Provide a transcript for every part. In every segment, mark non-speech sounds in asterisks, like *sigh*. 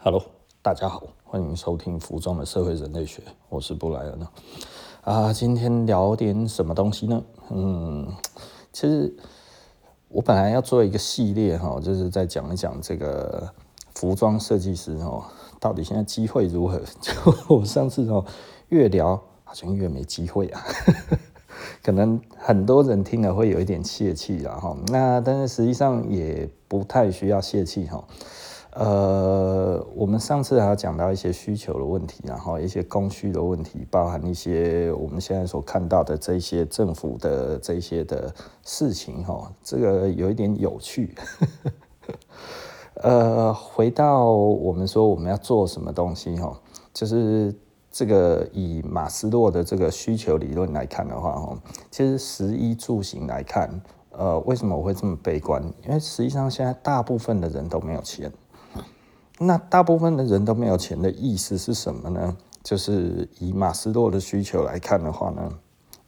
Hello，大家好，欢迎收听服装的社会人类学，我是布莱恩啊。今天聊点什么东西呢？嗯，其实我本来要做一个系列哈，就是在讲一讲这个服装设计师哦，到底现在机会如何？*laughs* 就我上次哦，越聊好像越没机会啊，*laughs* 可能很多人听了会有一点泄气了哈。那但是实际上也不太需要泄气哈。呃，我们上次还有讲到一些需求的问题，然后一些供需的问题，包含一些我们现在所看到的这些政府的这些的事情，哈，这个有一点有趣。*laughs* 呃，回到我们说我们要做什么东西，哈，就是这个以马斯洛的这个需求理论来看的话，哈，其实食衣住行来看，呃，为什么我会这么悲观？因为实际上现在大部分的人都没有钱。那大部分的人都没有钱的意思是什么呢？就是以马斯洛的需求来看的话呢，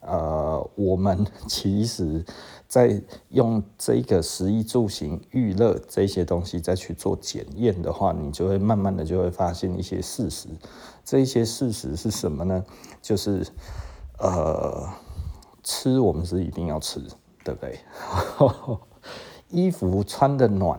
呃，我们其实在用这个食衣住行娱乐这些东西再去做检验的话，你就会慢慢的就会发现一些事实。这一些事实是什么呢？就是呃，吃我们是一定要吃，对不对？*laughs* 衣服穿得暖。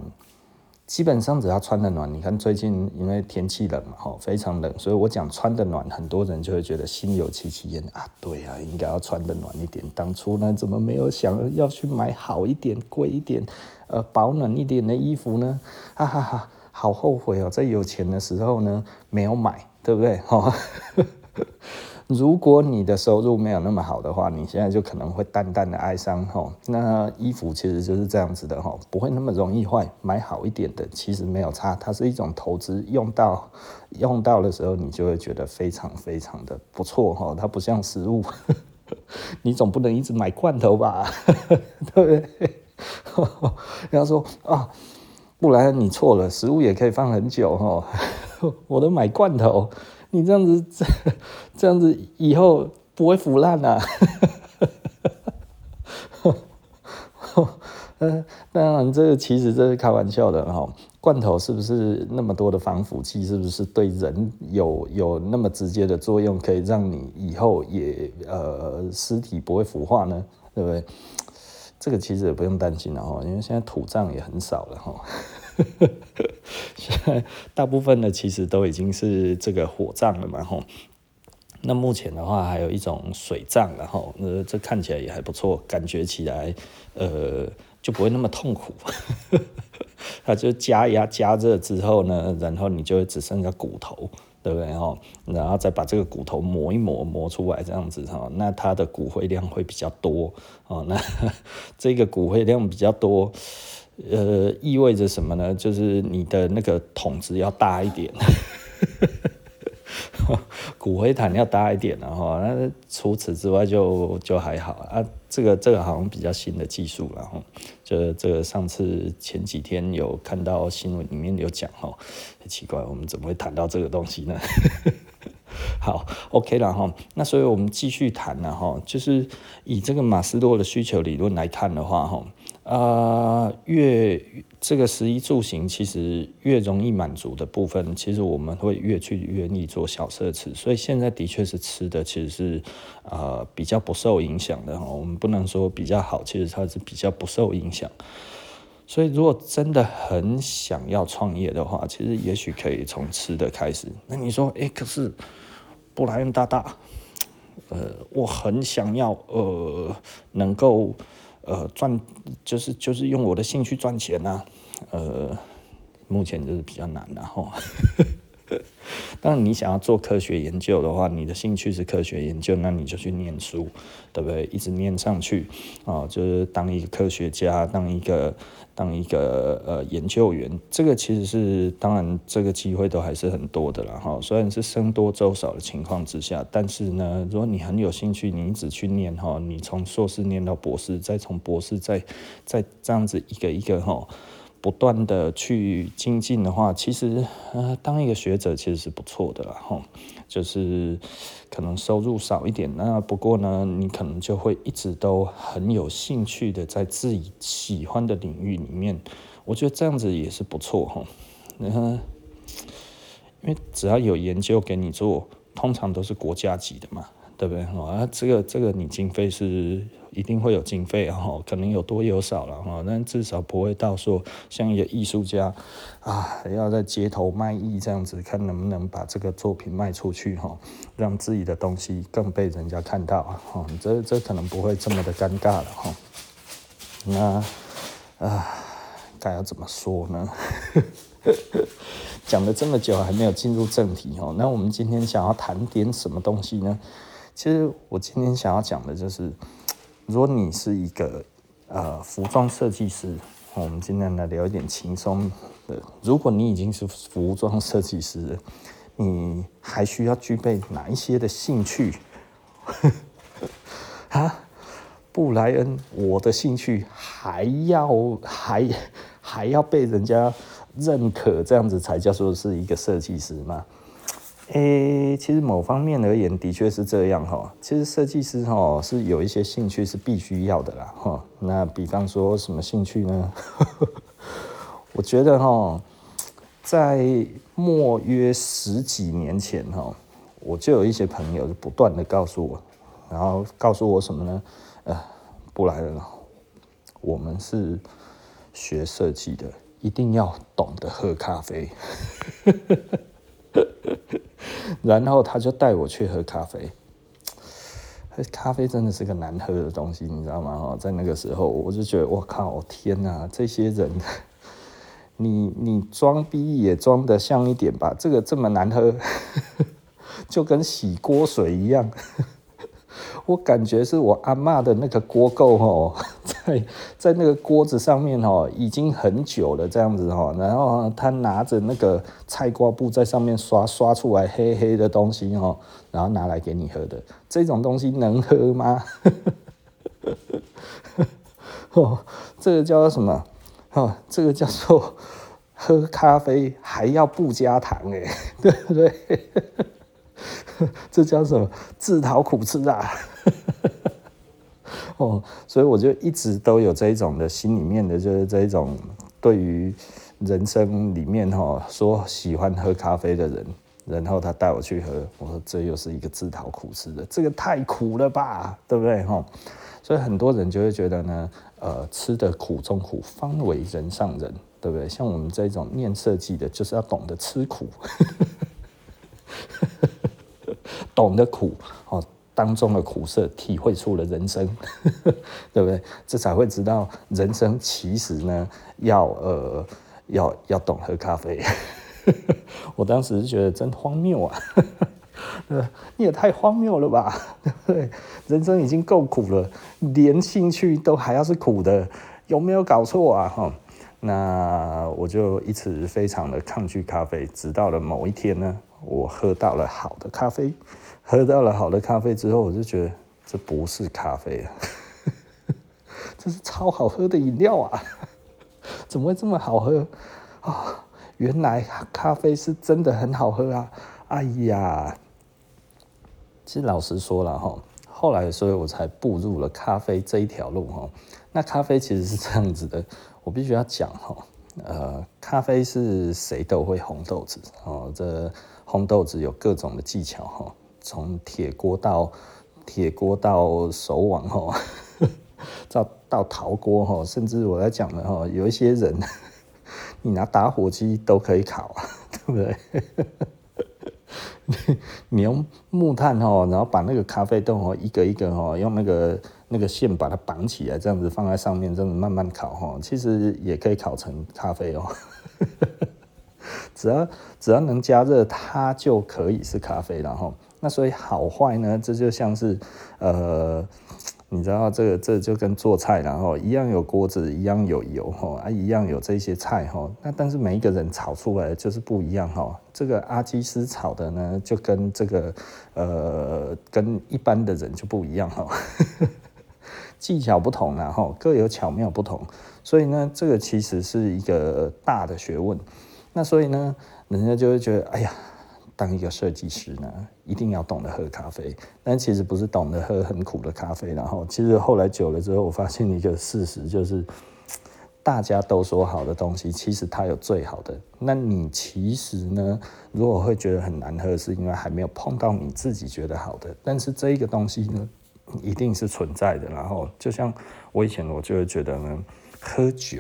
基本上只要穿得暖，你看最近因为天气冷嘛，哈，非常冷，所以我讲穿得暖，很多人就会觉得心有戚戚焉啊。对啊，应该要穿得暖一点。当初呢，怎么没有想要去买好一点、贵一点、呃，保暖一点的衣服呢？*laughs* 哈哈哈，好后悔哦，在有钱的时候呢，没有买，对不对？哈。*laughs* 如果你的收入没有那么好的话，你现在就可能会淡淡的哀伤哈。那衣服其实就是这样子的哈，不会那么容易坏。买好一点的其实没有差，它是一种投资，用到用到的时候你就会觉得非常非常的不错哈。它不像食物，*laughs* 你总不能一直买罐头吧，*laughs* 对不对？*laughs* 人家说啊，不然你错了，食物也可以放很久哈。我都买罐头。你这样子，这 *laughs* 这样子以后不会腐烂啊？嗯，*laughs* 当然，这个其实这是开玩笑的哈。罐头是不是那么多的防腐剂？是不是对人有有那么直接的作用，可以让你以后也呃尸体不会腐化呢？对不对？这个其实也不用担心了哈，因为现在土葬也很少了哈。*laughs* 现在大部分的其实都已经是这个火葬了嘛吼，那目前的话还有一种水葬然后，呃，这看起来也还不错，感觉起来呃就不会那么痛苦，*laughs* 它就加压加热之后呢，然后你就只剩下骨头，对不对吼？然后再把这个骨头磨一磨磨出来这样子哈，那它的骨灰量会比较多哦，那 *laughs* 这个骨灰量比较多。呃，意味着什么呢？就是你的那个桶子要大一点，*laughs* 骨灰坛要大一点，然后那除此之外就就还好啊。这个这个好像比较新的技术，然后就这个上次前几天有看到新闻里面有讲哈，很奇怪，我们怎么会谈到这个东西呢？*laughs* 好，OK 了哈。那所以我们继续谈了哈，就是以这个马斯洛的需求理论来看的话哈，啊，越这个食衣住行其实越容易满足的部分，其实我们会越去愿意做小奢侈。所以现在的确是吃的其实是啊比较不受影响的。我们不能说比较好，其实它是比较不受影响。所以如果真的很想要创业的话，其实也许可以从吃的开始。那你说，哎，可是。布莱恩大大，呃，我很想要，呃，能够，呃，赚，就是就是用我的兴趣赚钱呐、呃，目前就是比较难然后。*laughs* 当然，你想要做科学研究的话，你的兴趣是科学研究，那你就去念书，对不对？一直念上去啊，就是当一个科学家，当一个当一个呃研究员，这个其实是当然，这个机会都还是很多的啦哈。虽然是僧多粥少的情况之下，但是呢，如果你很有兴趣，你一直去念哈，你从硕士念到博士，再从博士再再这样子一个一个哈。不断的去精进的话，其实呃，当一个学者其实是不错的啦，吼，就是可能收入少一点，那不过呢，你可能就会一直都很有兴趣的在自己喜欢的领域里面，我觉得这样子也是不错哈。嗯，因为只要有研究给你做，通常都是国家级的嘛，对不对？啊，这个这个你经费是一定会有经费哈，可能有多有少了哈，但至少不会到说像一个艺术家啊，要在街头卖艺这样子，看能不能把这个作品卖出去哈，让自己的东西更被人家看到啊，这这可能不会这么的尴尬了哈。那啊，该要怎么说呢？*laughs* 讲了这么久还没有进入正题哦，那我们今天想要谈点什么东西呢？其实我今天想要讲的就是，如果你是一个呃服装设计师，我们今天来聊一点轻松的。如果你已经是服装设计师，你还需要具备哪一些的兴趣？*laughs* 啊，布莱恩，我的兴趣还要还还要被人家。认可这样子才叫做是一个设计师吗？诶、其实某方面而言，的确是这样哈。其实设计师哈是有一些兴趣是必须要的啦哈。那比方说什么兴趣呢？*laughs* 我觉得哈，在莫约十几年前哈，我就有一些朋友就不断的告诉我，然后告诉我什么呢？呃，布莱恩，我们是学设计的。一定要懂得喝咖啡，*laughs* *laughs* 然后他就带我去喝咖啡。咖啡真的是个难喝的东西，你知道吗？在那个时候，我就觉得我靠，天哪！这些人，*laughs* 你你装逼也装得像一点吧？这个这么难喝，*laughs* 就跟洗锅水一样。我感觉是我阿嬷的那个锅垢哦，*laughs* 在在那个锅子上面哦，已经很久了这样子哦，然后他拿着那个菜瓜布在上面刷刷出来黑黑的东西哦，然后拿来给你喝的，这种东西能喝吗？*laughs* 哦，这个叫做什么？哦，这个叫做喝咖啡还要不加糖哎，*laughs* 对不对？*laughs* 这叫什么？自讨苦吃啊！*laughs* 哦，所以我就一直都有这一种的心里面的，就是这一种对于人生里面哈，说喜欢喝咖啡的人，然后他带我去喝，我说这又是一个自讨苦吃的，这个太苦了吧，对不对哈？所以很多人就会觉得呢，呃，吃得苦中苦，方为人上人，对不对？像我们这种念设计的，就是要懂得吃苦。*laughs* 懂得苦哦，当中的苦涩，体会出了人生，*laughs* 对不对？这才会知道人生其实呢，要呃，要要懂喝咖啡。*laughs* 我当时觉得真荒谬啊，*laughs* 你也太荒谬了吧，对？人生已经够苦了，连兴趣都还要是苦的，有没有搞错啊？哈，那我就一直非常的抗拒咖啡，直到了某一天呢，我喝到了好的咖啡。喝到了好的咖啡之后，我就觉得这不是咖啡啊，*laughs* 这是超好喝的饮料啊！*laughs* 怎么会这么好喝啊？原来咖啡是真的很好喝啊！哎呀，其实老实说了哈，后来所以我才步入了咖啡这一条路哈。那咖啡其实是这样子的，我必须要讲哈，呃，咖啡是谁都会烘豆子哦，这烘豆子有各种的技巧哈。从铁锅到铁锅到手网哈，*laughs* 到到陶锅哈，甚至我在讲的哈，有一些人，你拿打火机都可以烤，*laughs* 对不对？*laughs* 你用木炭哈，然后把那个咖啡豆哈，一个一个哈，用那个那个线把它绑起来，这样子放在上面，这样子慢慢烤哈，其实也可以烤成咖啡哦。只要只要能加热，它就可以是咖啡了哈。那所以好坏呢？这就像是，呃，你知道这个这就跟做菜然后一样有锅子，一样有油哈，啊一样有这些菜哈。那但是每一个人炒出来就是不一样哈。这个阿基斯炒的呢，就跟这个呃跟一般的人就不一样哈。*laughs* 技巧不同然后各有巧妙不同。所以呢，这个其实是一个大的学问。那所以呢，人家就会觉得，哎呀。当一个设计师呢，一定要懂得喝咖啡，但其实不是懂得喝很苦的咖啡。然后，其实后来久了之后，我发现一个 *laughs* 事实，就是大家都说好的东西，其实它有最好的。那你其实呢，如果会觉得很难喝，是因为还没有碰到你自己觉得好的。但是这一个东西呢，一定是存在的。然后，就像我以前我就会觉得呢，喝酒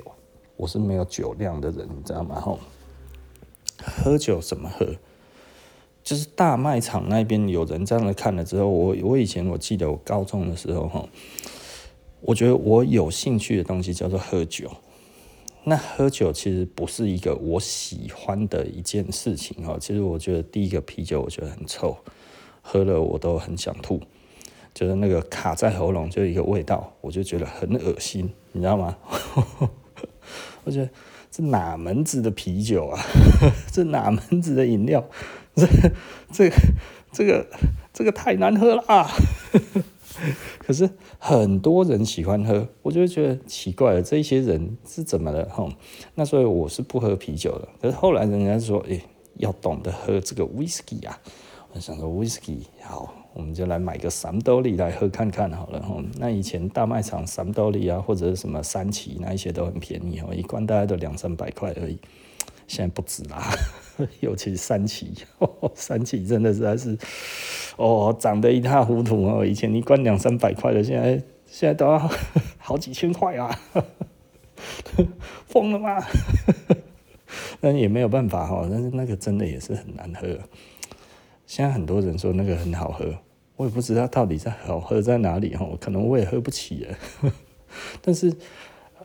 我是没有酒量的人，你知道吗？吼，喝酒怎么喝？就是大卖场那边有人这样的看了之后，我我以前我记得我高中的时候，哈，我觉得我有兴趣的东西叫做喝酒。那喝酒其实不是一个我喜欢的一件事情哈。其实我觉得第一个啤酒我觉得很臭，喝了我都很想吐，就是那个卡在喉咙就一个味道，我就觉得很恶心，你知道吗？*laughs* 我觉得这哪门子的啤酒啊？*laughs* 这哪门子的饮料？这这个这个这个太难喝了啊！*laughs* 可是很多人喜欢喝，我就觉得奇怪了，这些人是怎么了？哈，那所以我是不喝啤酒的。可是后来人家说，哎，要懂得喝这个 whisky 啊。我想说 whisky 好，我们就来买个三得利来喝看看好了。哈，那以前大卖场三得利啊，或者是什么三旗，那一些都很便宜哦，一罐大概都两三百块而已。现在不止啦，*laughs* 尤其是三七，*laughs* 三七真的实在是哦，涨得一塌糊涂哦。以前一罐两三百块的，现在现在都要 *laughs* 好几千块啊，疯了吗？但也没有办法哈，但是那个真的也是很难喝。现在很多人说那个很好喝，我也不知道到底在好喝在哪里哈，可能我也喝不起了，但是。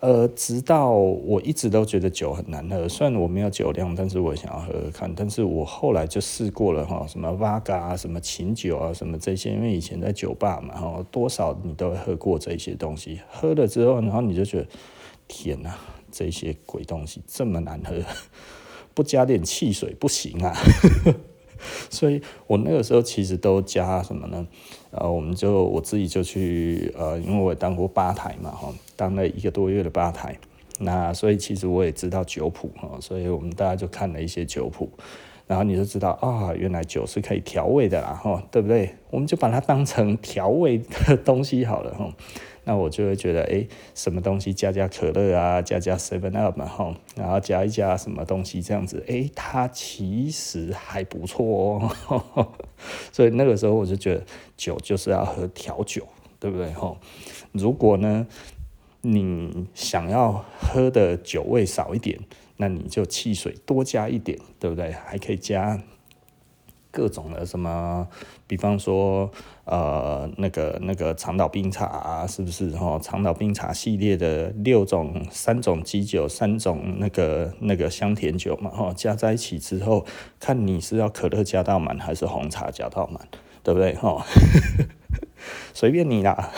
呃，直到我一直都觉得酒很难喝，虽然我没有酒量，但是我想要喝喝看。但是我后来就试过了哈，什么 Vodka，什么琴酒啊，什么这些，因为以前在酒吧嘛，哈，多少你都喝过这些东西。喝了之后，然后你就觉得，天哪，这些鬼东西这么难喝，不加点汽水不行啊。*laughs* 所以我那个时候其实都加什么呢？呃，我们就我自己就去呃，因为我也当过吧台嘛，哈，当了一个多月的吧台，那所以其实我也知道酒谱哈，所以我们大家就看了一些酒谱，然后你就知道啊，原来酒是可以调味的啦，哈，对不对？我们就把它当成调味的东西好了，哈。那我就会觉得，哎，什么东西加加可乐啊，加加 Seven Up 嘛，哈，然后加一加什么东西这样子，哎，它其实还不错哦。*laughs* 所以那个时候我就觉得，酒就是要喝调酒，对不对？哈，如果呢，你想要喝的酒味少一点，那你就汽水多加一点，对不对？还可以加。各种的什么，比方说，呃，那个那个长岛冰茶啊，是不是哈？长岛冰茶系列的六种、三种基酒、三种那个那个香甜酒嘛，哈，加在一起之后，看你是要可乐加到满还是红茶加到满，对不对哈？*laughs* 随便你啦。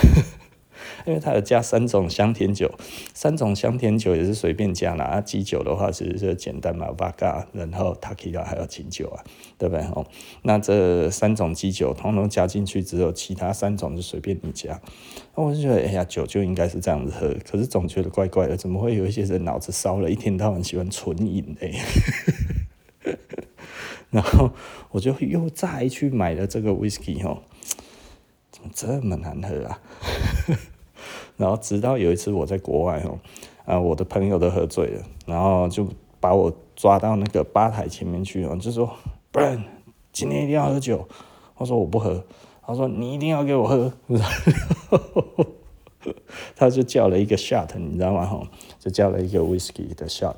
因为它有加三种香甜酒，三种香甜酒也是随便加啦。啊，基酒的话其实就简单嘛，Vodka，然后 t a k i l a 还有琴酒啊，对不对？哦，那这三种基酒统统加进去之后，其他三种就随便你加。那我就觉得，哎呀，酒就应该是这样子喝，可是总觉得怪怪的，怎么会有一些人脑子烧了，一天到晚喜欢纯饮呢？*laughs* 然后我就又再去买了这个 Whisky 哦，怎么这么难喝啊？然后直到有一次我在国外哦，啊，我的朋友都喝醉了，然后就把我抓到那个吧台前面去哦，就说 b r n 今天一定要喝酒。我说我不喝，他说你一定要给我喝，*laughs* 他就叫了一个 shot，你知道吗？吼，就叫了一个 whisky 的 shot。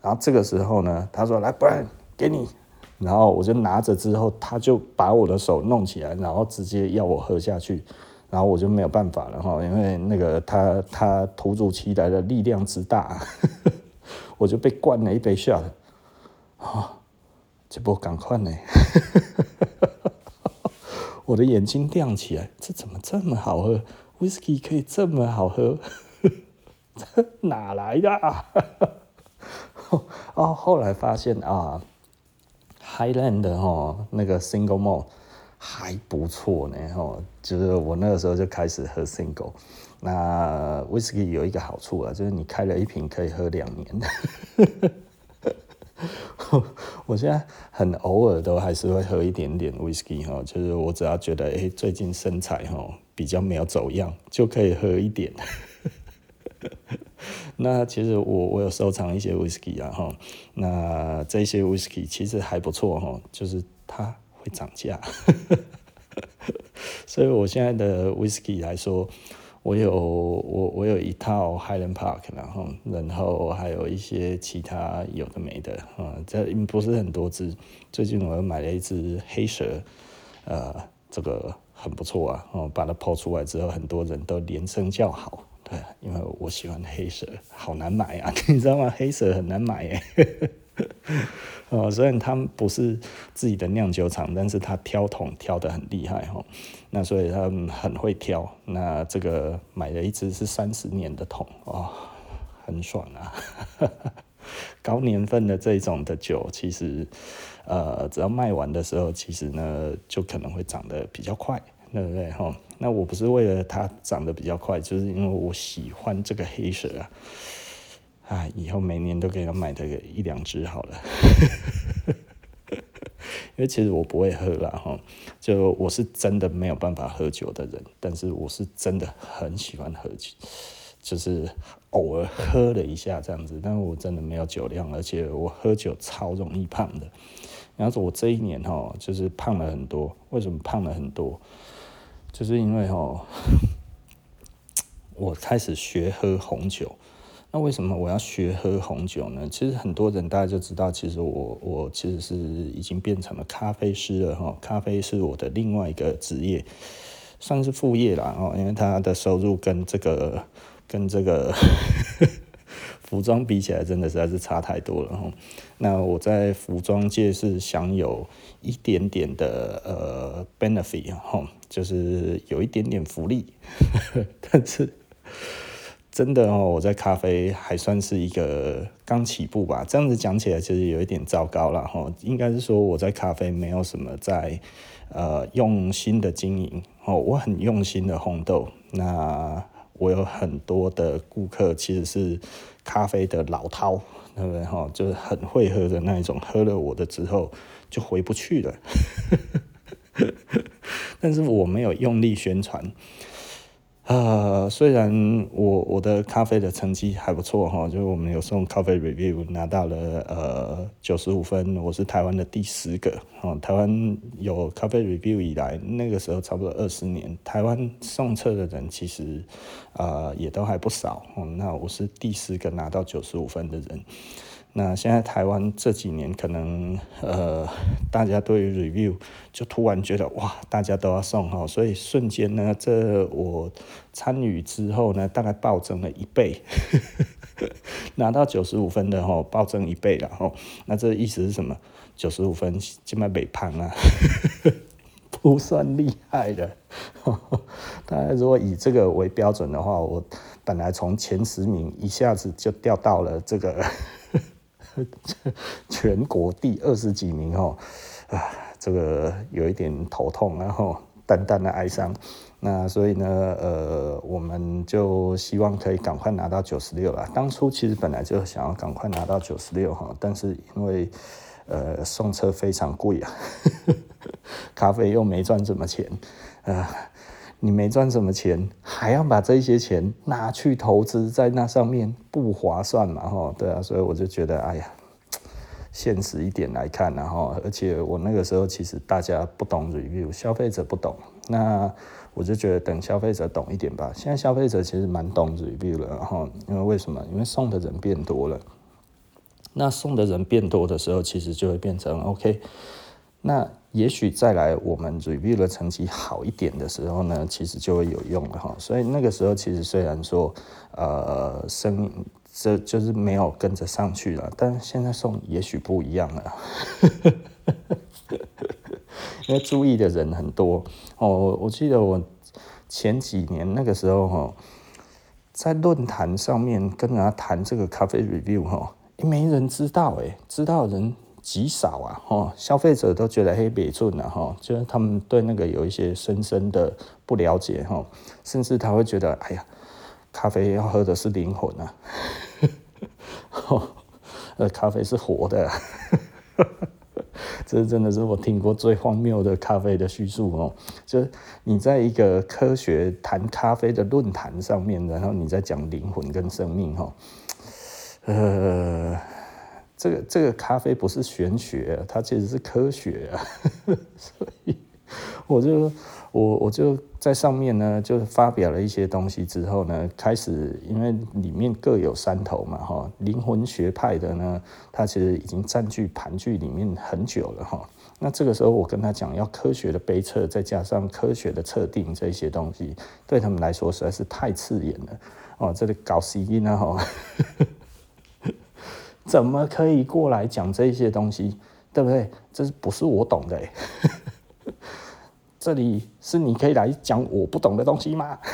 然后这个时候呢，他说来 b r n 给你。然后我就拿着之后，他就把我的手弄起来，然后直接要我喝下去。然后我就没有办法了哈，因为那个他他突如其来的力量之大，*laughs* 我就被灌了一杯 shot，啊，这不赶快呢，*laughs* 我的眼睛亮起来，这怎么这么好喝？Whisky 可以这么好喝，*laughs* 这哪来的啊？哦，后来发现啊，Highland 哈那个 Single Malt。还不错呢，吼，就是我那个时候就开始喝 single。那 whisky 有一个好处啊，就是你开了一瓶可以喝两年。*laughs* 我现在很偶尔都还是会喝一点点 whisky 哈，就是我只要觉得哎，最近身材哈比较没有走样，就可以喝一点。*laughs* 那其实我我有收藏一些 whisky 啊哈，那这些 whisky 其实还不错哈，就是它会涨价，*laughs* 所以我现在的 whisky 来说，我有我我有一套 Highland Park，然后然后还有一些其他有的没的啊，这不是很多支。最近我又买了一支黑蛇，呃，这个很不错啊，哦，把它抛出来之后，很多人都连声叫好。对，因为我喜欢黑蛇，好难买啊，*laughs* 你知道吗？黑蛇很难买耶。哦，*laughs* 虽然他们不是自己的酿酒厂，但是他挑桶挑得很厉害哈。那所以他很会挑。那这个买了一只是三十年的桶哦，很爽啊。*laughs* 高年份的这种的酒，其实呃，只要卖完的时候，其实呢就可能会涨得比较快。对不对哈？那我不是为了它长得比较快，就是因为我喜欢这个黑蛇啊！啊，以后每年都给他买这个一两只好了。*laughs* 因为其实我不会喝啦哈，就我是真的没有办法喝酒的人，但是我是真的很喜欢喝酒，就是偶尔喝了一下这样子，但是我真的没有酒量，而且我喝酒超容易胖的。然后我这一年哈，就是胖了很多。为什么胖了很多？就是因为哦，*laughs* 我开始学喝红酒。那为什么我要学喝红酒呢？其实很多人大家就知道，其实我我其实是已经变成了咖啡师了哈。咖啡是我的另外一个职业，算是副业啦哦。因为他的收入跟这个跟这个 *laughs* 服装比起来，真的实在是差太多了哈。那我在服装界是享有一点点的呃 benefit 哈。就是有一点点福利，*laughs* 但是真的哦，我在咖啡还算是一个刚起步吧。这样子讲起来，其实有一点糟糕了哈。应该是说我在咖啡没有什么在呃用心的经营哦，我很用心的烘豆。那我有很多的顾客其实是咖啡的老饕，对不对哈？就是很会喝的那一种，喝了我的之后就回不去了。*laughs* 但是我没有用力宣传，呃，虽然我我的咖啡的成绩还不错哈，就是我们有送咖啡 review 拿到了呃九十五分，我是台湾的第十个，哦，台湾有咖啡 review 以来，那个时候差不多二十年，台湾送测的人其实呃也都还不少，哦，那我是第十个拿到九十五分的人。那现在台湾这几年可能呃，大家对于 review 就突然觉得哇，大家都要送哈，所以瞬间呢，这我参与之后呢，大概暴增了一倍，*laughs* 拿到九十五分的哈，暴增一倍了哈。那这意思是什么？九十五分基本没胖啊，*laughs* 不算厉害的。*laughs* 大家如果以这个为标准的话，我本来从前十名一下子就掉到了这个。全国第二十几名哦，啊，这个有一点头痛，然后淡淡的哀伤。那所以呢，呃，我们就希望可以赶快拿到九十六了。当初其实本来就想要赶快拿到九十六哈，但是因为呃送车非常贵啊，*laughs* 咖啡又没赚什么钱，啊。你没赚什么钱，还要把这些钱拿去投资在那上面，不划算嘛？哈，对啊，所以我就觉得，哎呀，现实一点来看，然后，而且我那个时候其实大家不懂 review，消费者不懂，那我就觉得等消费者懂一点吧。现在消费者其实蛮懂 review 了，然后，因为为什么？因为送的人变多了，那送的人变多的时候，其实就会变成 OK。那也许再来我们 review 的成绩好一点的时候呢，其实就会有用了哈。所以那个时候其实虽然说呃声音这就是没有跟着上去了，但现在送也许不一样了，*laughs* 因为注意的人很多哦。我记得我前几年那个时候哈，在论坛上面跟人家谈这个咖啡 review 哈，没人知道哎，知道人。极少啊，哈，消费者都觉得黑白寸了，哈，就是他们对那个有一些深深的不了解，哈，甚至他会觉得，哎呀，咖啡要喝的是灵魂啊，*laughs* 呃，咖啡是活的，*laughs* 这真的是我听过最荒谬的咖啡的叙述哦。就是你在一个科学谈咖啡的论坛上面，然后你在讲灵魂跟生命哈，呃，这个这个咖啡不是玄学，它其实是科学，*laughs* 所以我就。我我就在上面呢，就发表了一些东西之后呢，开始因为里面各有山头嘛，哈，灵魂学派的呢，他其实已经占据盘踞里面很久了哈。那这个时候我跟他讲，要科学的杯测，再加上科学的测定这些东西，对他们来说实在是太刺眼了哦。这里搞死音啊哈，怎么可以过来讲这些东西，对不对？这是不是我懂的？*laughs* 这里是你可以来讲我不懂的东西吗？*laughs*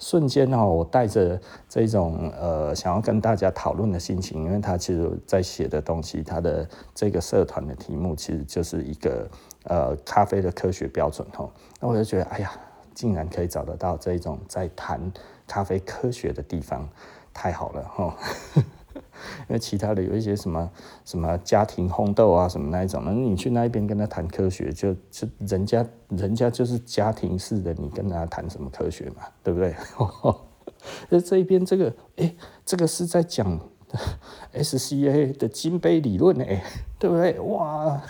瞬间哦，我带着这种呃想要跟大家讨论的心情，因为他其实在写的东西，他的这个社团的题目其实就是一个呃咖啡的科学标准哈。那我就觉得，哎呀，竟然可以找得到这种在谈咖啡科学的地方，太好了哈。因为其他的有一些什么什么家庭烘豆啊什么那一种，那你去那一边跟他谈科学，就就人家人家就是家庭式的，你跟他谈什么科学嘛，对不对？*laughs* 那这一边这个，哎，这个是在讲 SCA 的金杯理论哎，对不对？哇，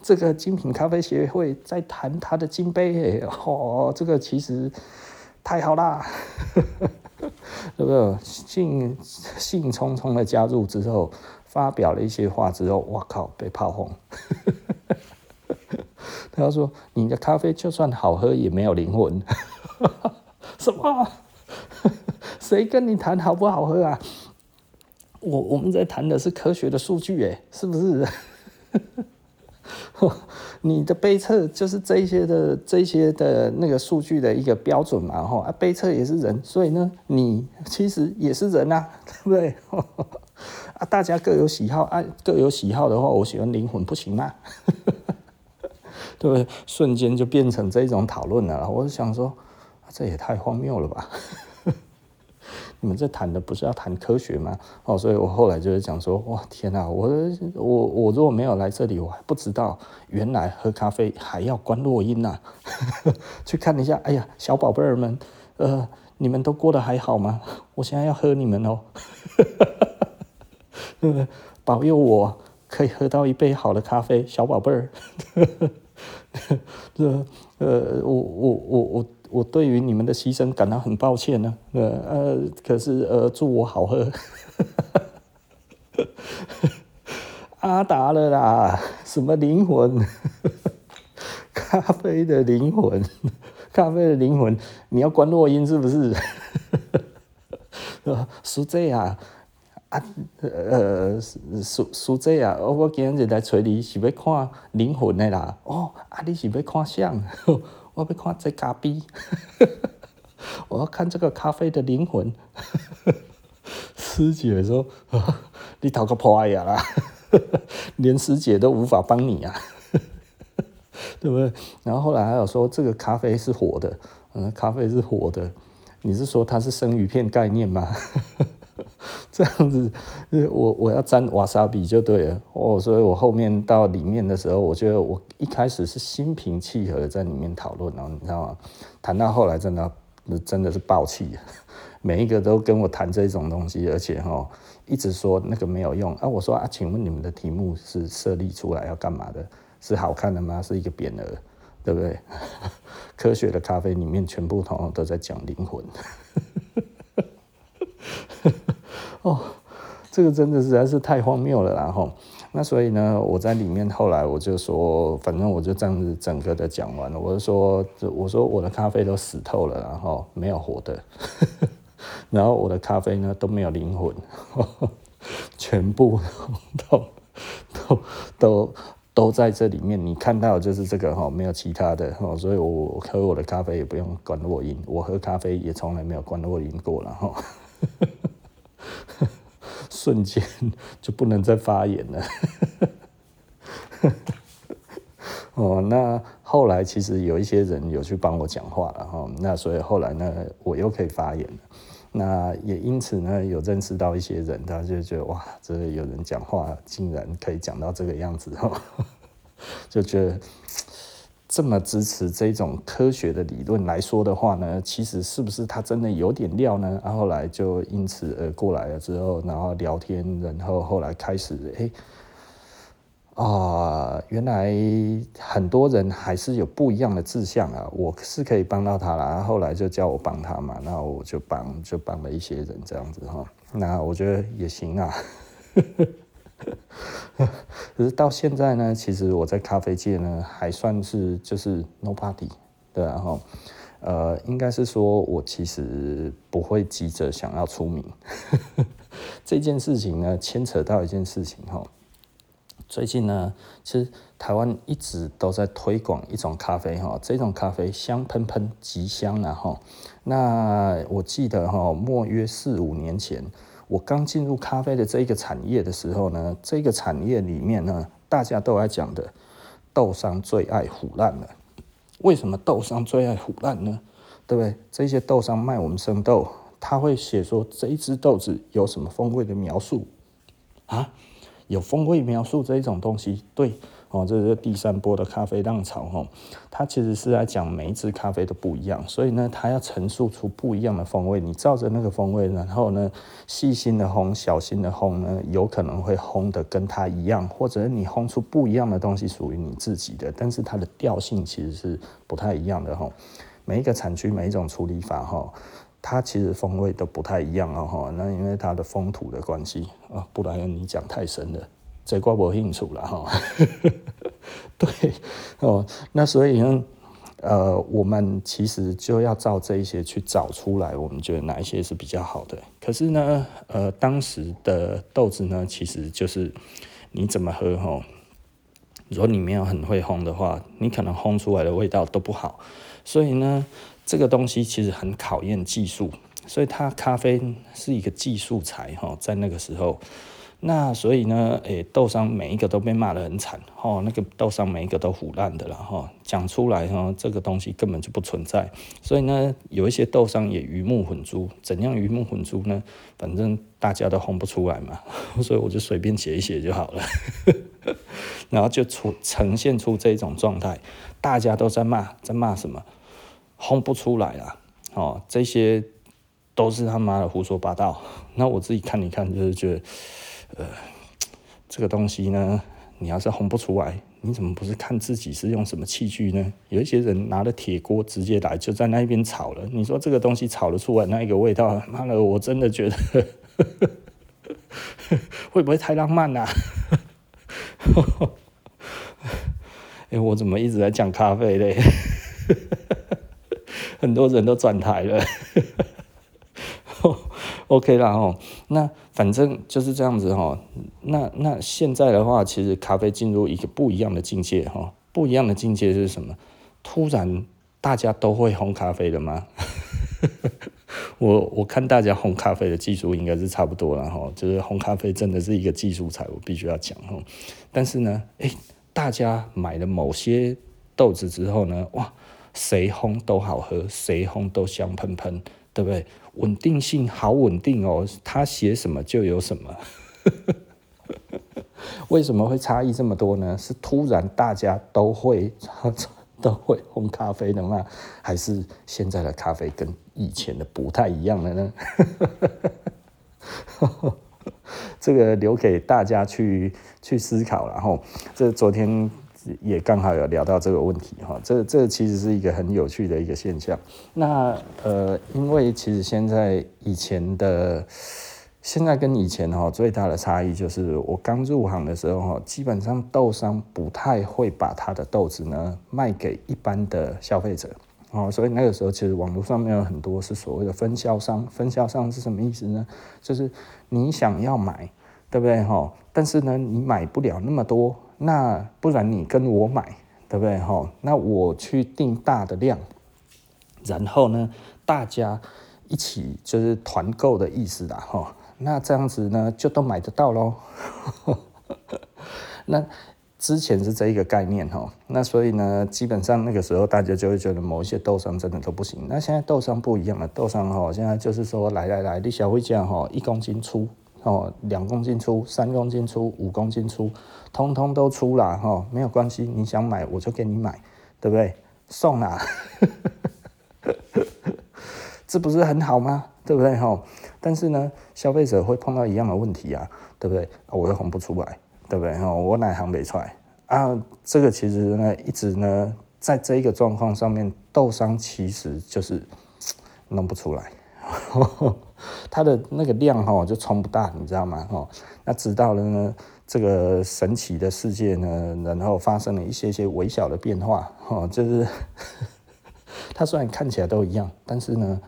这个精品咖啡协会在谈他的金杯哎，哦，这个其实太好啦。对不对？兴兴冲冲的加入之后，发表了一些话之后，哇靠，被炮轰。*laughs* 他说：“你的咖啡就算好喝，也没有灵魂。*laughs* ”什么？*laughs* 谁跟你谈好不好喝啊？我我们在谈的是科学的数据，哎，是不是？*laughs* 你的杯测就是这些的这些的那个数据的一个标准嘛，哈啊，杯测也是人，所以呢，你其实也是人啊，*laughs* 对不对？*laughs* 啊，大家各有喜好啊，各有喜好的话，我喜欢灵魂不行吗？对不对？瞬间就变成这种讨论了，我就想说，这也太荒谬了吧。你们这谈的不是要谈科学吗？哦，所以我后来就是讲说，哇，天哪，我我我如果没有来这里，我还不知道原来喝咖啡还要关落音呐。*laughs* 去看一下，哎呀，小宝贝儿们，呃，你们都过得还好吗？我现在要喝你们哦，*laughs* 保佑我可以喝到一杯好的咖啡，小宝贝儿。这 *laughs* 呃，我我我我。我对于你们的牺牲感到很抱歉呢，呃呃，可是呃，祝我好喝，*laughs* 阿达了啦，什么灵魂？*laughs* 咖啡的灵魂，咖啡的灵魂，你要观落音是不是？是这样啊，啊呃，是是这样，我今日来找你是要看灵魂的啦，哦，啊，你是要看相？我要看这咖啡，*laughs* 我要看这个咖啡的灵魂。*laughs* 师姐说：“ *laughs* 你讨个破呀啦，连师姐都无法帮你啊，对不对？”然后后来还有说这个咖啡是活的，嗯，咖啡是活的，你是说它是生鱼片概念吗？这样子，我我要沾瓦萨比就对了哦，所以我后面到里面的时候，我觉得我一开始是心平气和的在里面讨论，然后你知道吗？谈到后来真的真的是爆气，*laughs* 每一个都跟我谈这种东西，而且哈一直说那个没有用啊。我说啊，请问你们的题目是设立出来要干嘛的？是好看的吗？是一个匾额，对不对？*laughs* 科学的咖啡里面全部统统都在讲灵魂。*laughs* 哦，这个真的实在是太荒谬了，然后那所以呢，我在里面后来我就说，反正我就这样子整个的讲完了。我就说，我说我的咖啡都死透了，然后没有活的，*laughs* 然后我的咖啡呢都没有灵魂，全部都都都都在这里面。你看到就是这个哈，没有其他的哈，所以我喝我的咖啡也不用管落音，我喝咖啡也从来没有管落音过了哈。瞬间就不能再发言了。*laughs* 哦，那后来其实有一些人有去帮我讲话了哈，那所以后来呢，我又可以发言了。那也因此呢，有认识到一些人，他就觉得哇，这有人讲话竟然可以讲到这个样子哈，*laughs* 就觉得这么支持这种科学的理论来说的话呢，其实是不是他真的有点料呢？然后来就因此而过来了之后，然后聊天，然后后来开始哎。啊、原来很多人还是有不一样的志向啊，我是可以帮到他啦，然后后来就叫我帮他嘛，那我就帮就帮了一些人这样子哈，那我觉得也行啊。*laughs* 可是到现在呢，其实我在咖啡界呢还算是就是 nobody，对啊哈，呃，应该是说我其实不会急着想要出名，*laughs* 这件事情呢牵扯到一件事情哈。最近呢，其实台湾一直都在推广一种咖啡哈，这种咖啡香喷喷，极香啊哈。那我记得哈，莫约四五年前，我刚进入咖啡的这一个产业的时候呢，这个产业里面呢，大家都爱讲的，豆商最爱腐烂了。为什么豆商最爱腐烂呢？对不对？这些豆商卖我们生豆，他会写说这一支豆子有什么风味的描述啊？有风味描述这一种东西，对哦，这是第三波的咖啡浪潮哈，它其实是在讲每一支咖啡都不一样，所以呢，它要陈述出不一样的风味，你照着那个风味，然后呢，细心的烘，小心的烘呢，有可能会烘的跟它一样，或者你烘出不一样的东西属于你自己的，但是它的调性其实是不太一样的哈，每一个产区每一种处理法哈。它其实风味都不太一样哦，那因为它的风土的关系啊，不然你讲太深了，这怪我清楚了哈。*laughs* 对哦，那所以呢，呃，我们其实就要照这一些去找出来，我们觉得哪一些是比较好的。可是呢，呃，当时的豆子呢，其实就是你怎么喝哈，如果你没有很会烘的话，你可能烘出来的味道都不好。所以呢。这个东西其实很考验技术，所以它咖啡是一个技术材哈，在那个时候，那所以呢，诶，豆商每一个都被骂得很惨哈，那个豆商每一个都腐烂的了哈，讲出来哈，这个东西根本就不存在，所以呢，有一些豆商也鱼目混珠，怎样鱼目混珠呢？反正大家都轰不出来嘛，*laughs* 所以我就随便写一写就好了，*laughs* 然后就出呈现出这种状态，大家都在骂，在骂什么？轰不出来了，哦，这些都是他妈的胡说八道。那我自己看一看，就是觉得，呃，这个东西呢，你要是烘不出来，你怎么不是看自己是用什么器具呢？有一些人拿着铁锅直接来，就在那边炒了。你说这个东西炒得出来那一个味道，妈的，我真的觉得 *laughs* 会不会太浪漫啊？*laughs* 哎、我怎么一直在讲咖啡嘞？*laughs* 很多人都转台了，OK 啦哦，那反正就是这样子哈。那那现在的话，其实咖啡进入一个不一样的境界哈，不一样的境界是什么？突然大家都会烘咖啡了吗？*laughs* 我我看大家烘咖啡的技术应该是差不多了哈，就是烘咖啡真的是一个技术才，我必须要讲哈。但是呢，哎，大家买了某些豆子之后呢，哇！谁烘都好喝，谁烘都香喷喷，对不对？稳定性好稳定哦，他写什么就有什么。*laughs* 为什么会差异这么多呢？是突然大家都会 *laughs* 都会烘咖啡的吗？还是现在的咖啡跟以前的不太一样了呢？*laughs* 这个留给大家去去思考。然后，这昨天。也刚好有聊到这个问题哈，这这其实是一个很有趣的一个现象。那呃，因为其实现在以前的现在跟以前哈最大的差异就是，我刚入行的时候哈，基本上豆商不太会把他的豆子呢卖给一般的消费者哦，所以那个时候其实网络上面有很多是所谓的分销商。分销商是什么意思呢？就是你想要买，对不对哈？但是呢，你买不了那么多。那不然你跟我买，对不对哈？那我去订大的量，然后呢，大家一起就是团购的意思啦哈。那这样子呢，就都买得到喽。*laughs* 那之前是这一个概念哈，那所以呢，基本上那个时候大家就会觉得某一些豆商真的都不行。那现在豆商不一样了，豆商哈，现在就是说，来来来，你小惠价哈，一公斤出哦，两公斤出，三公斤出，五公斤出，通通都出了哈，没有关系，你想买我就给你买，对不对？送啦，*laughs* 这不是很好吗？对不对哈？但是呢，消费者会碰到一样的问题啊，对不对？我又红不出来。对不对？我哪行没出来啊？这个其实呢，一直呢，在这一个状况上面，豆商其实就是弄不出来，*laughs* 它的那个量哈就冲不大，你知道吗？哈，那直到了呢这个神奇的世界呢，然后发生了一些些微小的变化，哈，就是 *laughs* 它虽然看起来都一样，但是呢。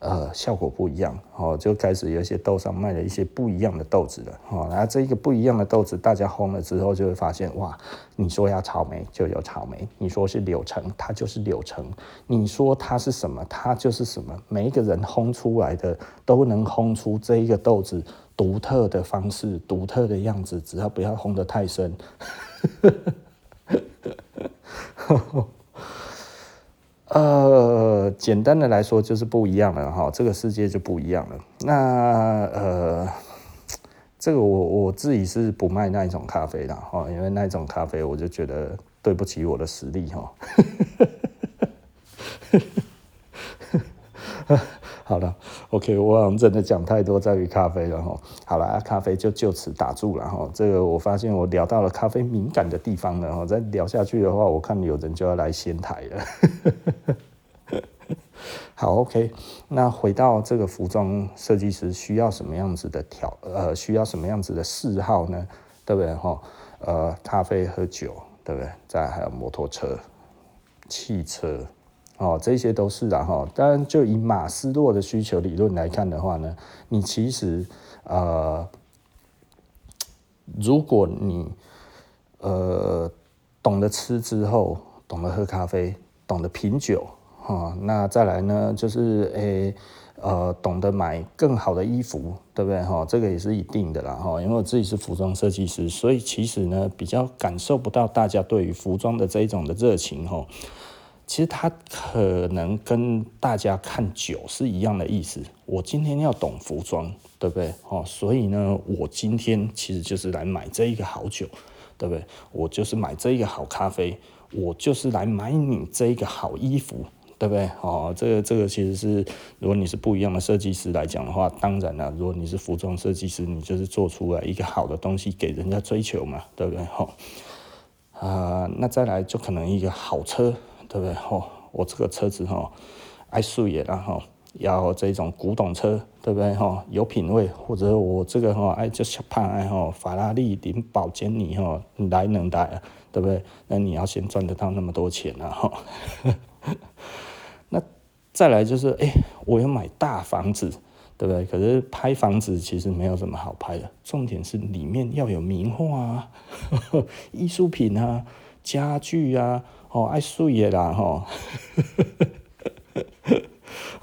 呃，效果不一样，哦，就开始有一些豆商卖了一些不一样的豆子了，哦，然后这一个不一样的豆子，大家烘了之后，就会发现，哇，你说要草莓就有草莓，你说是柳橙，它就是柳橙，你说它是什么，它就是什么，每一个人烘出来的都能烘出这一个豆子独特的方式，独特的样子，只要不要烘得太深。*laughs* 呃，简单的来说就是不一样了哈，这个世界就不一样了。那呃，这个我我自己是不卖那一种咖啡的哈，因为那一种咖啡我就觉得对不起我的实力哈。*laughs* 好了，OK，我好像真的讲太多在于咖啡了哈。好了，咖啡就就此打住了哈。这个我发现我聊到了咖啡敏感的地方了哈，再聊下去的话，我看有人就要来掀台了。*laughs* 好，OK，那回到这个服装设计师需要什么样子的调呃，需要什么样子的嗜好呢？对不对哈？呃，咖啡、喝酒，对不对？再还有摩托车、汽车。哦，这些都是啊哈。当然，就以马斯洛的需求理论来看的话呢，你其实呃，如果你呃懂得吃之后，懂得喝咖啡，懂得品酒，哈，那再来呢，就是诶呃，懂得买更好的衣服，对不对哈？这个也是一定的啦哈。因为我自己是服装设计师，所以其实呢，比较感受不到大家对于服装的这一种的热情哈。其实它可能跟大家看酒是一样的意思。我今天要懂服装，对不对？哦，所以呢，我今天其实就是来买这一个好酒，对不对？我就是买这一个好咖啡，我就是来买你这一个好衣服，对不对？哦，这个这个其实是，如果你是不一样的设计师来讲的话，当然了，如果你是服装设计师，你就是做出来一个好的东西给人家追求嘛，对不对？哦，啊，那再来就可能一个好车。对不对？吼，我这个车子吼，爱素颜然后要这种古董车，对不对？吼，有品味，或者我这个吼爱就是怕爱吼法拉利、林宝坚尼吼来能带，对不对？那你要先赚得到那么多钱啊！哈，*laughs* 那再来就是，哎，我要买大房子，对不对？可是拍房子其实没有什么好拍的，重点是里面要有名画啊，*laughs* 艺术品啊，家具啊。哦，爱素颜啦，吼，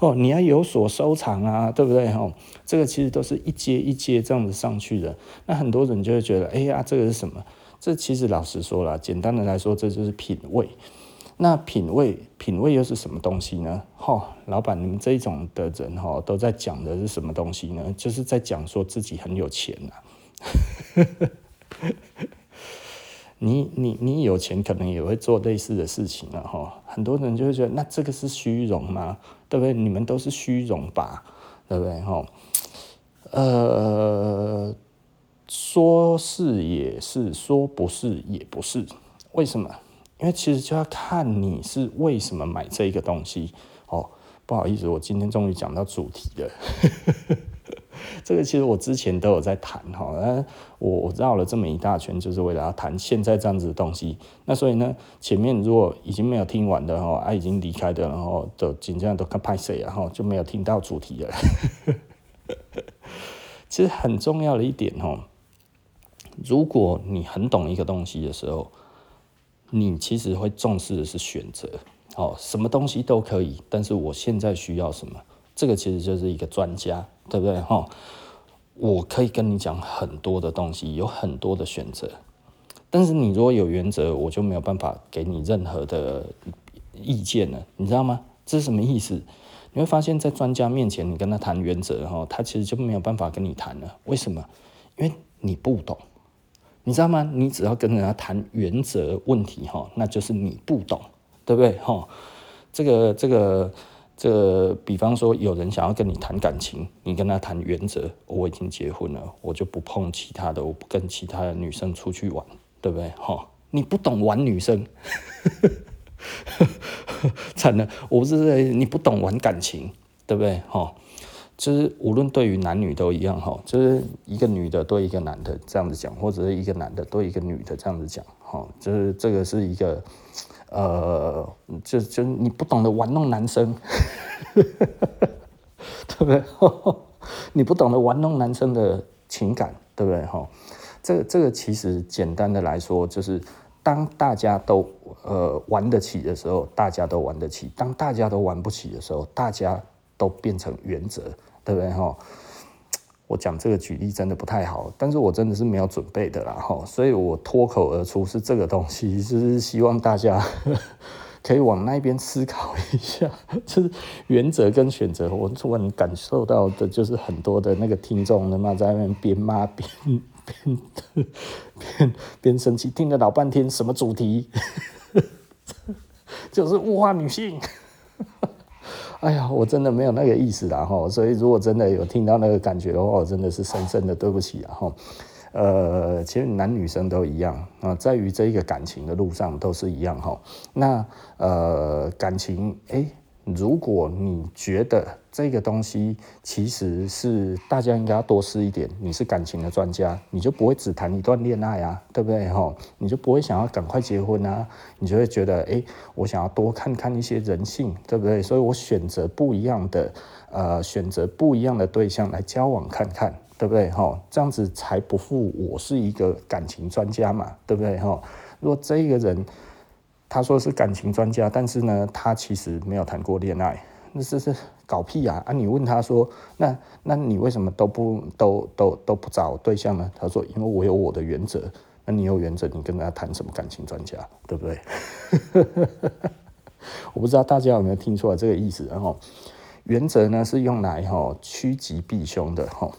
*laughs* 哦，你要有所收藏啊，对不对？吼，这个其实都是一阶一阶这样子上去的。那很多人就会觉得，哎呀，这个是什么？这其实老实说了，简单的来说，这就是品味。那品味，品味又是什么东西呢？吼，老板，你们这种的人，吼，都在讲的是什么东西呢？就是在讲说自己很有钱啊。你你你有钱，可能也会做类似的事情了哈。很多人就会觉得，那这个是虚荣吗？对不对？你们都是虚荣吧？对不对？哈，呃，说是也是，说不是也不是。为什么？因为其实就要看你是为什么买这个东西。哦，不好意思，我今天终于讲到主题了。*laughs* 这个其实我之前都有在谈哈，我我绕了这么一大圈，就是为了要谈现在这样子的东西。那所以呢，前面如果已经没有听完的哈，啊已经离开的，然后都尽量都看拍谁，然后就没有听到主题了。*laughs* 其实很重要的一点哈，如果你很懂一个东西的时候，你其实会重视的是选择哦，什么东西都可以，但是我现在需要什么，这个其实就是一个专家。对不对哈？我可以跟你讲很多的东西，有很多的选择，但是你如果有原则，我就没有办法给你任何的意见了，你知道吗？这是什么意思？你会发现在专家面前，你跟他谈原则，哈，他其实就没有办法跟你谈了。为什么？因为你不懂，你知道吗？你只要跟人家谈原则问题，哈，那就是你不懂，对不对？哈，这个，这个。这比方说，有人想要跟你谈感情，你跟他谈原则，我已经结婚了，我就不碰其他的，我不跟其他的女生出去玩，对不对？哈，你不懂玩女生，*laughs* 惨了，我不是你不懂玩感情，对不对？哈，就是无论对于男女都一样，哈，就是一个女的对一个男的这样子讲，或者是一个男的对一个女的这样子讲，哈，就是这个是一个。呃，就就你不懂得玩弄男生，*laughs* 对不对？*laughs* 你不懂得玩弄男生的情感，对不对？哈，这个这个其实简单的来说，就是当大家都呃玩得起的时候，大家都玩得起；当大家都玩不起的时候，大家都变成原则，对不对？哈。我讲这个举例真的不太好，但是我真的是没有准备的啦哈，所以我脱口而出是这个东西，就是希望大家 *laughs* 可以往那边思考一下，就是原则跟选择。我突然感受到的就是很多的那个听众他妈在那边边骂边边边边生气，听了老半天什么主题 *laughs* *laughs* 就是物化女性。哎呀，我真的没有那个意思啦哈，所以如果真的有听到那个感觉的话，我真的是深深的对不起啊哈。呃，其实男女生都一样啊，在于这一个感情的路上都是一样哈。那呃，感情哎。如果你觉得这个东西其实是大家应该要多试一点，你是感情的专家，你就不会只谈一段恋爱啊，对不对？哈，你就不会想要赶快结婚啊，你就会觉得，哎，我想要多看看一些人性，对不对？所以我选择不一样的，呃，选择不一样的对象来交往看看，对不对？哈，这样子才不负我是一个感情专家嘛，对不对？哈，如果这个人。他说是感情专家，但是呢，他其实没有谈过恋爱，那是是搞屁啊！啊，你问他说，那那你为什么都不都都都不找对象呢？他说，因为我有我的原则。那你有原则，你跟他谈什么感情专家，对不对？*laughs* 我不知道大家有没有听出来这个意思。然后，原则呢是用来哈趋吉避凶的哈，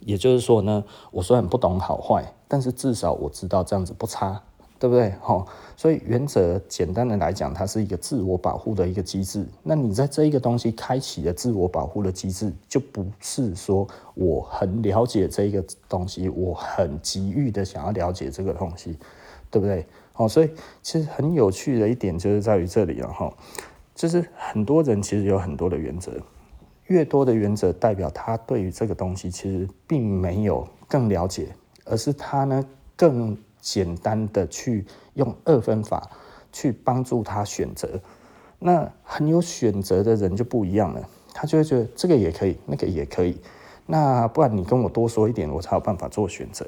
也就是说呢，我虽然不懂好坏，但是至少我知道这样子不差。对不对？哈，所以原则简单的来讲，它是一个自我保护的一个机制。那你在这一个东西开启了自我保护的机制，就不是说我很了解这一个东西，我很急于的想要了解这个东西，对不对？哦，所以其实很有趣的一点就是在于这里了哈，就是很多人其实有很多的原则，越多的原则代表他对于这个东西其实并没有更了解，而是他呢更。简单的去用二分法去帮助他选择，那很有选择的人就不一样了，他就会觉得这个也可以，那个也可以，那不然你跟我多说一点，我才有办法做选择，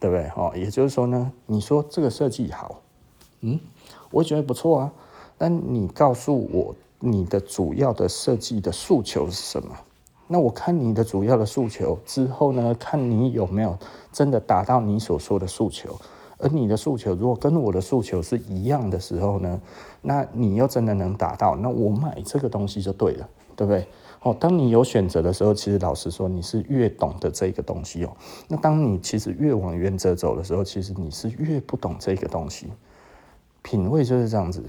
对不对？哦，也就是说呢，你说这个设计好，嗯，我觉得不错啊，但你告诉我你的主要的设计的诉求是什么？那我看你的主要的诉求之后呢，看你有没有真的达到你所说的诉求。而你的诉求如果跟我的诉求是一样的时候呢，那你又真的能达到，那我买这个东西就对了，对不对？哦，当你有选择的时候，其实老实说，你是越懂得这个东西哦。那当你其实越往原则走的时候，其实你是越不懂这个东西。品味就是这样子，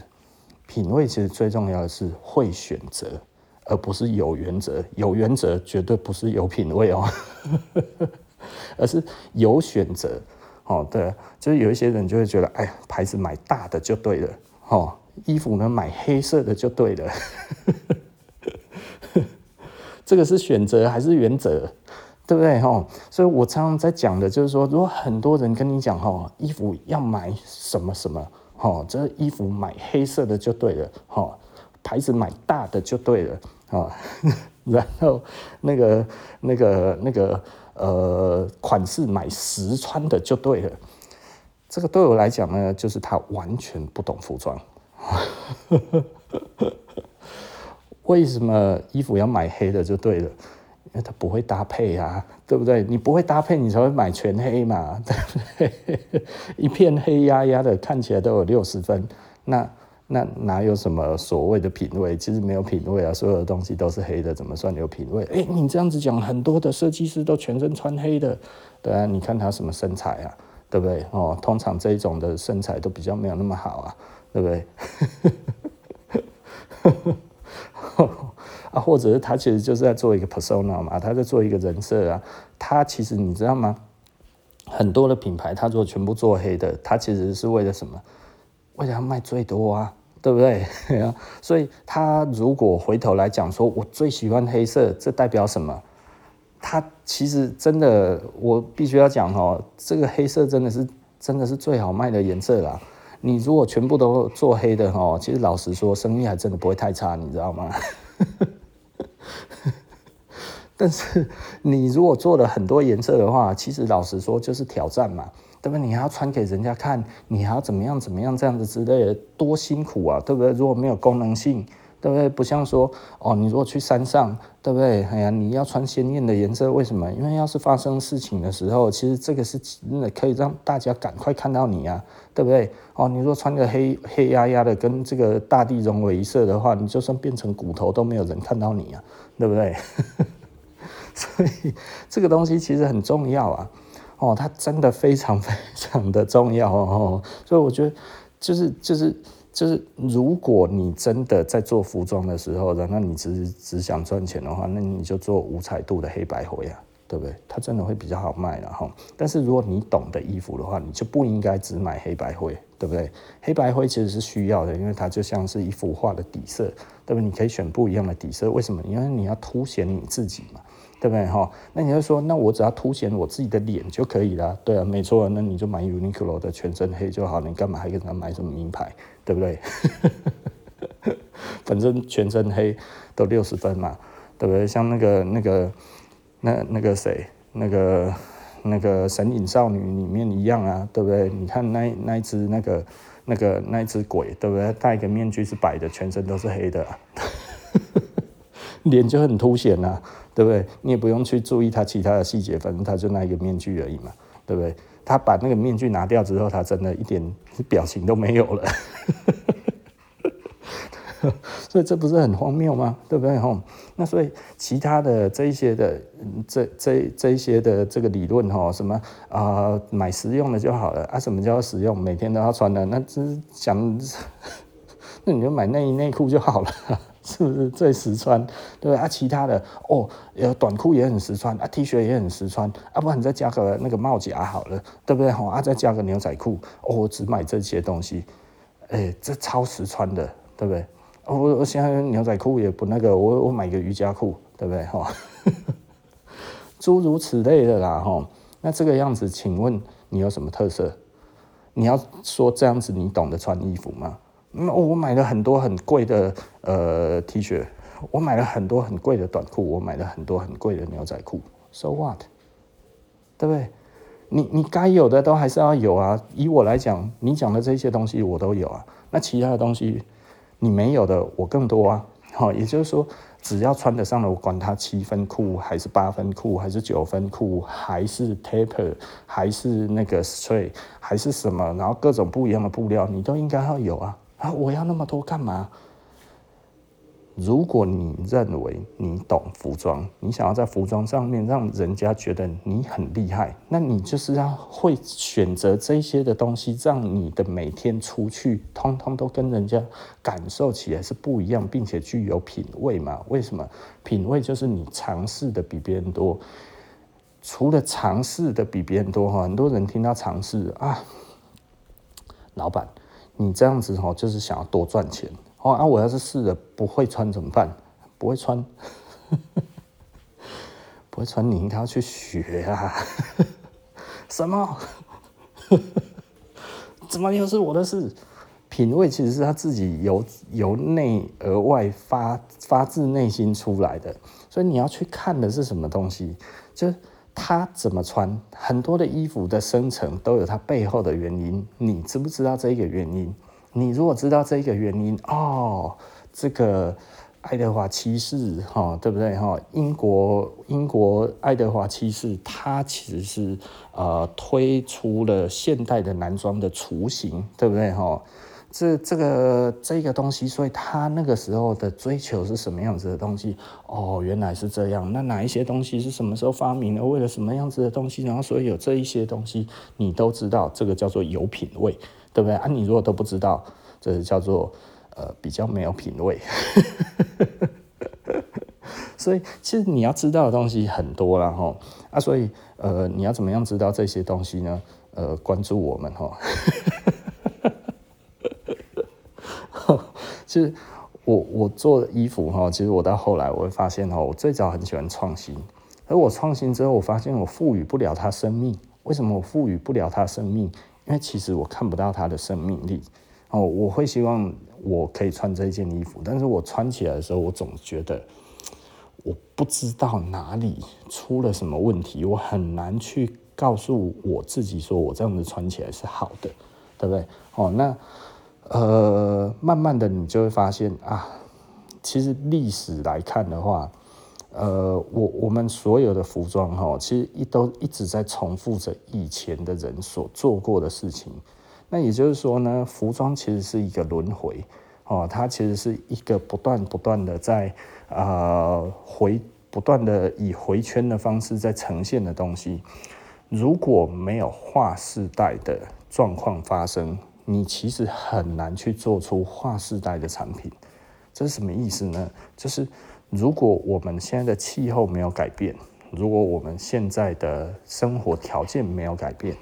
品味其实最重要的是会选择，而不是有原则。有原则绝对不是有品味哦，*laughs* 而是有选择。哦，对，就是有一些人就会觉得，哎呀，牌子买大的就对了，哦，衣服呢买黑色的就对了，*laughs* 这个是选择还是原则，对不对？哈，所以我常常在讲的就是说，如果很多人跟你讲，哈，衣服要买什么什么，哈，这衣服买黑色的就对了，哈，牌子买大的就对了，啊，*laughs* 然后那个那个那个。呃，款式买实穿的就对了。这个对我来讲呢，就是他完全不懂服装。*laughs* 为什么衣服要买黑的就对了？因为他不会搭配啊，对不对？你不会搭配，你才会买全黑嘛，对不对？*laughs* 一片黑压压的，看起来都有六十分，那那哪有什么所谓的品味？其实没有品味啊，所有的东西都是黑的，怎么算有品味？哎，你这样子讲，很多的设计师都全身穿黑的，对啊，你看他什么身材啊，对不对？哦，通常这一种的身材都比较没有那么好啊，对不对？*laughs* 啊，或者是他其实就是在做一个 persona 嘛，他在做一个人设啊。他其实你知道吗？很多的品牌，他如果全部做黑的，他其实是为了什么？为了要卖最多啊，对不对？*laughs* 所以他如果回头来讲说，我最喜欢黑色，这代表什么？他其实真的，我必须要讲哦，这个黑色真的是真的是最好卖的颜色啦。你如果全部都做黑的哦，其实老实说，生意还真的不会太差，你知道吗？*laughs* 但是你如果做了很多颜色的话，其实老实说就是挑战嘛，对不对？你还要穿给人家看，你还要怎么样怎么样这样子之类的，多辛苦啊，对不对？如果没有功能性。对不对？不像说哦，你如果去山上，对不对？哎呀，你要穿鲜艳的颜色，为什么？因为要是发生事情的时候，其实这个是真的可以让大家赶快看到你啊，对不对？哦，你如果穿个黑黑压压的，跟这个大地融为一色的话，你就算变成骨头都没有人看到你啊，对不对？所以这个东西其实很重要啊，哦，它真的非常 *laughs* 非常的重要哦，所以我觉得就是就是。就是如果你真的在做服装的时候，然后你只只想赚钱的话，那你就做五彩度的黑白灰啊，对不对？它真的会比较好卖的哈。但是如果你懂得衣服的话，你就不应该只买黑白灰，对不对？黑白灰其实是需要的，因为它就像是一幅画的底色，对不对？你可以选不一样的底色，为什么？因为你要凸显你自己嘛。对不对哈？那你就说，那我只要凸显我自己的脸就可以了。对啊，没错，那你就买 Uniqlo 的全身黑就好。你干嘛还给他买什么名牌？对不对？*laughs* 反正全身黑都六十分嘛，对不对？像那个那个那那个谁，那个那个神隐少女里面一样啊，对不对？你看那那一只那个那个那一只鬼，对不对？戴一个面具是白的，全身都是黑的，*laughs* 脸就很凸显啊。对不对？你也不用去注意他其他的细节，反正他就那一个面具而已嘛，对不对？他把那个面具拿掉之后，他真的一点表情都没有了，*laughs* 所以这不是很荒谬吗？对不对？吼，那所以其他的这一些的这这这一些的这个理论吼，什么啊、呃，买实用的就好了啊？什么叫实用？每天都要穿的，那只是想，*laughs* 那你就买内衣内裤就好了。是不是最实穿？对不对啊？其他的哦，短裤也很实穿啊，T 恤也很实穿啊，不然你再加个那个帽夹好了，对不对？好啊，再加个牛仔裤哦，我只买这些东西，哎，这超实穿的，对不对？我我现在牛仔裤也不那个，我我买个瑜伽裤，对不对？哈，*laughs* 诸如此类的啦，哈。那这个样子，请问你有什么特色？你要说这样子，你懂得穿衣服吗？那，我买了很多很贵的呃 T 恤，我买了很多很贵的短裤，我买了很多很贵的牛仔裤。So what？对不对？你你该有的都还是要有啊。以我来讲，你讲的这些东西我都有啊。那其他的东西你没有的，我更多啊。好，也就是说，只要穿得上的，我管它七分裤还是八分裤，还是九分裤，还是 taper，还是那个 straight，还是什么，然后各种不一样的布料，你都应该要有啊。啊！我要那么多干嘛？如果你认为你懂服装，你想要在服装上面让人家觉得你很厉害，那你就是要会选择这些的东西，让你的每天出去，通通都跟人家感受起来是不一样，并且具有品味嘛？为什么？品味就是你尝试的比别人多。除了尝试的比别人多哈，很多人听到尝试啊，老板。你这样子哦，就是想要多赚钱哦。啊，我要是试了不会穿怎么办？不会穿，*laughs* 不会穿，你应该要去学啊。*laughs* 什么？*laughs* 怎么又是我的事？品味其实是他自己由由内而外发发自内心出来的，所以你要去看的是什么东西？就他怎么穿，很多的衣服的生成都有它背后的原因。你知不知道这一个原因？你如果知道这一个原因，哦，这个爱德华七世哈，对不对哈？英国英国爱德华七世，他其实是呃推出了现代的男装的雏形，对不对哈？这这个这个东西，所以他那个时候的追求是什么样子的东西？哦，原来是这样。那哪一些东西是什么时候发明的？为了什么样子的东西？然后所以有这一些东西，你都知道，这个叫做有品味，对不对啊？你如果都不知道，这叫做呃比较没有品味。*laughs* 所以其实你要知道的东西很多了哈啊，所以呃你要怎么样知道这些东西呢？呃，关注我们哈。其实我我做衣服哈，其实我到后来我会发现哈，我最早很喜欢创新，而我创新之后，我发现我赋予不了它生命。为什么我赋予不了它生命？因为其实我看不到它的生命力哦。我会希望我可以穿这件衣服，但是我穿起来的时候，我总觉得我不知道哪里出了什么问题，我很难去告诉我自己说我这样子穿起来是好的，对不对？哦，那。呃，慢慢的你就会发现啊，其实历史来看的话，呃，我我们所有的服装哈，其实一都一直在重复着以前的人所做过的事情。那也就是说呢，服装其实是一个轮回哦，它其实是一个不断不断的在呃回不断的以回圈的方式在呈现的东西。如果没有划时代的状况发生，你其实很难去做出划时代的产品，这是什么意思呢？就是如果我们现在的气候没有改变，如果我们现在的生活条件没有改变，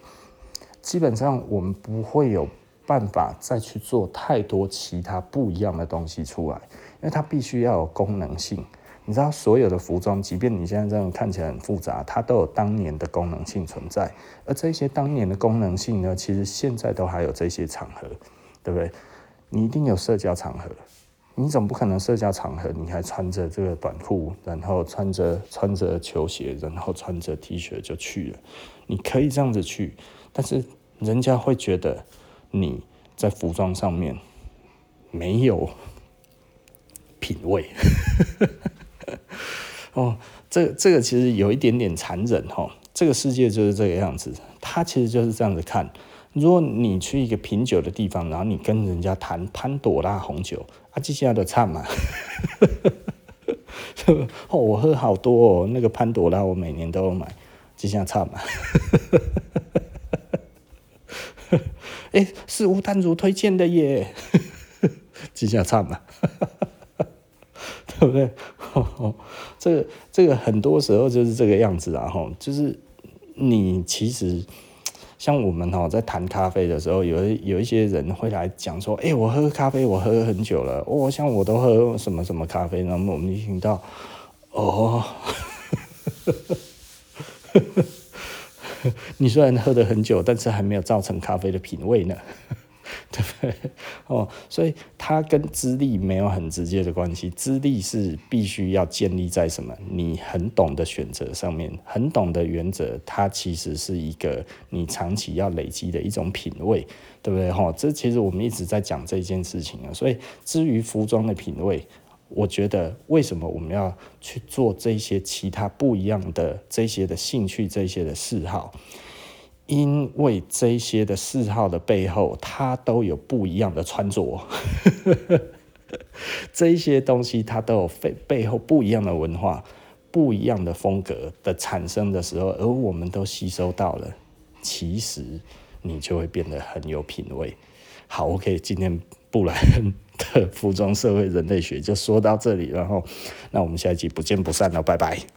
基本上我们不会有办法再去做太多其他不一样的东西出来，因为它必须要有功能性。你知道，所有的服装，即便你现在这样看起来很复杂，它都有当年的功能性存在。而这些当年的功能性呢，其实现在都还有这些场合，对不对？你一定有社交场合，你总不可能社交场合你还穿着这个短裤，然后穿着穿着球鞋，然后穿着 T 恤就去了。你可以这样子去，但是人家会觉得你在服装上面没有品味。*laughs* 哦，这这个其实有一点点残忍哈。这个世界就是这个样子，他其实就是这样子看。如果你去一个品酒的地方，然后你跟人家谈潘朵拉红酒，啊，接下来的唱嘛，*laughs* 哦，我喝好多哦，那个潘朵拉我每年都有买，接下来唱嘛。*laughs* 哎，是吴丹如推荐的耶，接下来唱嘛。对不对？*laughs* 这个这个很多时候就是这个样子啊，哈，就是你其实像我们哈，在谈咖啡的时候，有有一些人会来讲说，哎，我喝咖啡，我喝了很久了，我、哦、像我都喝什么什么咖啡，那么我们就听到，哦，*laughs* 你虽然喝得很久，但是还没有造成咖啡的品味呢。*laughs* 对不对？哦，所以它跟资历没有很直接的关系，资历是必须要建立在什么？你很懂的选择上面，很懂的原则，它其实是一个你长期要累积的一种品味，对不对？哈，这其实我们一直在讲这件事情啊。所以至于服装的品味，我觉得为什么我们要去做这些其他不一样的这些的兴趣，这些的嗜好？因为这些的嗜好的背后，它都有不一样的穿着，*laughs* 这些东西它都有背背后不一样的文化、不一样的风格的产生的时候，而我们都吸收到了，其实你就会变得很有品味。好，OK，今天布莱恩的服装社会人类学就说到这里，然后那我们下一集不见不散了，拜拜。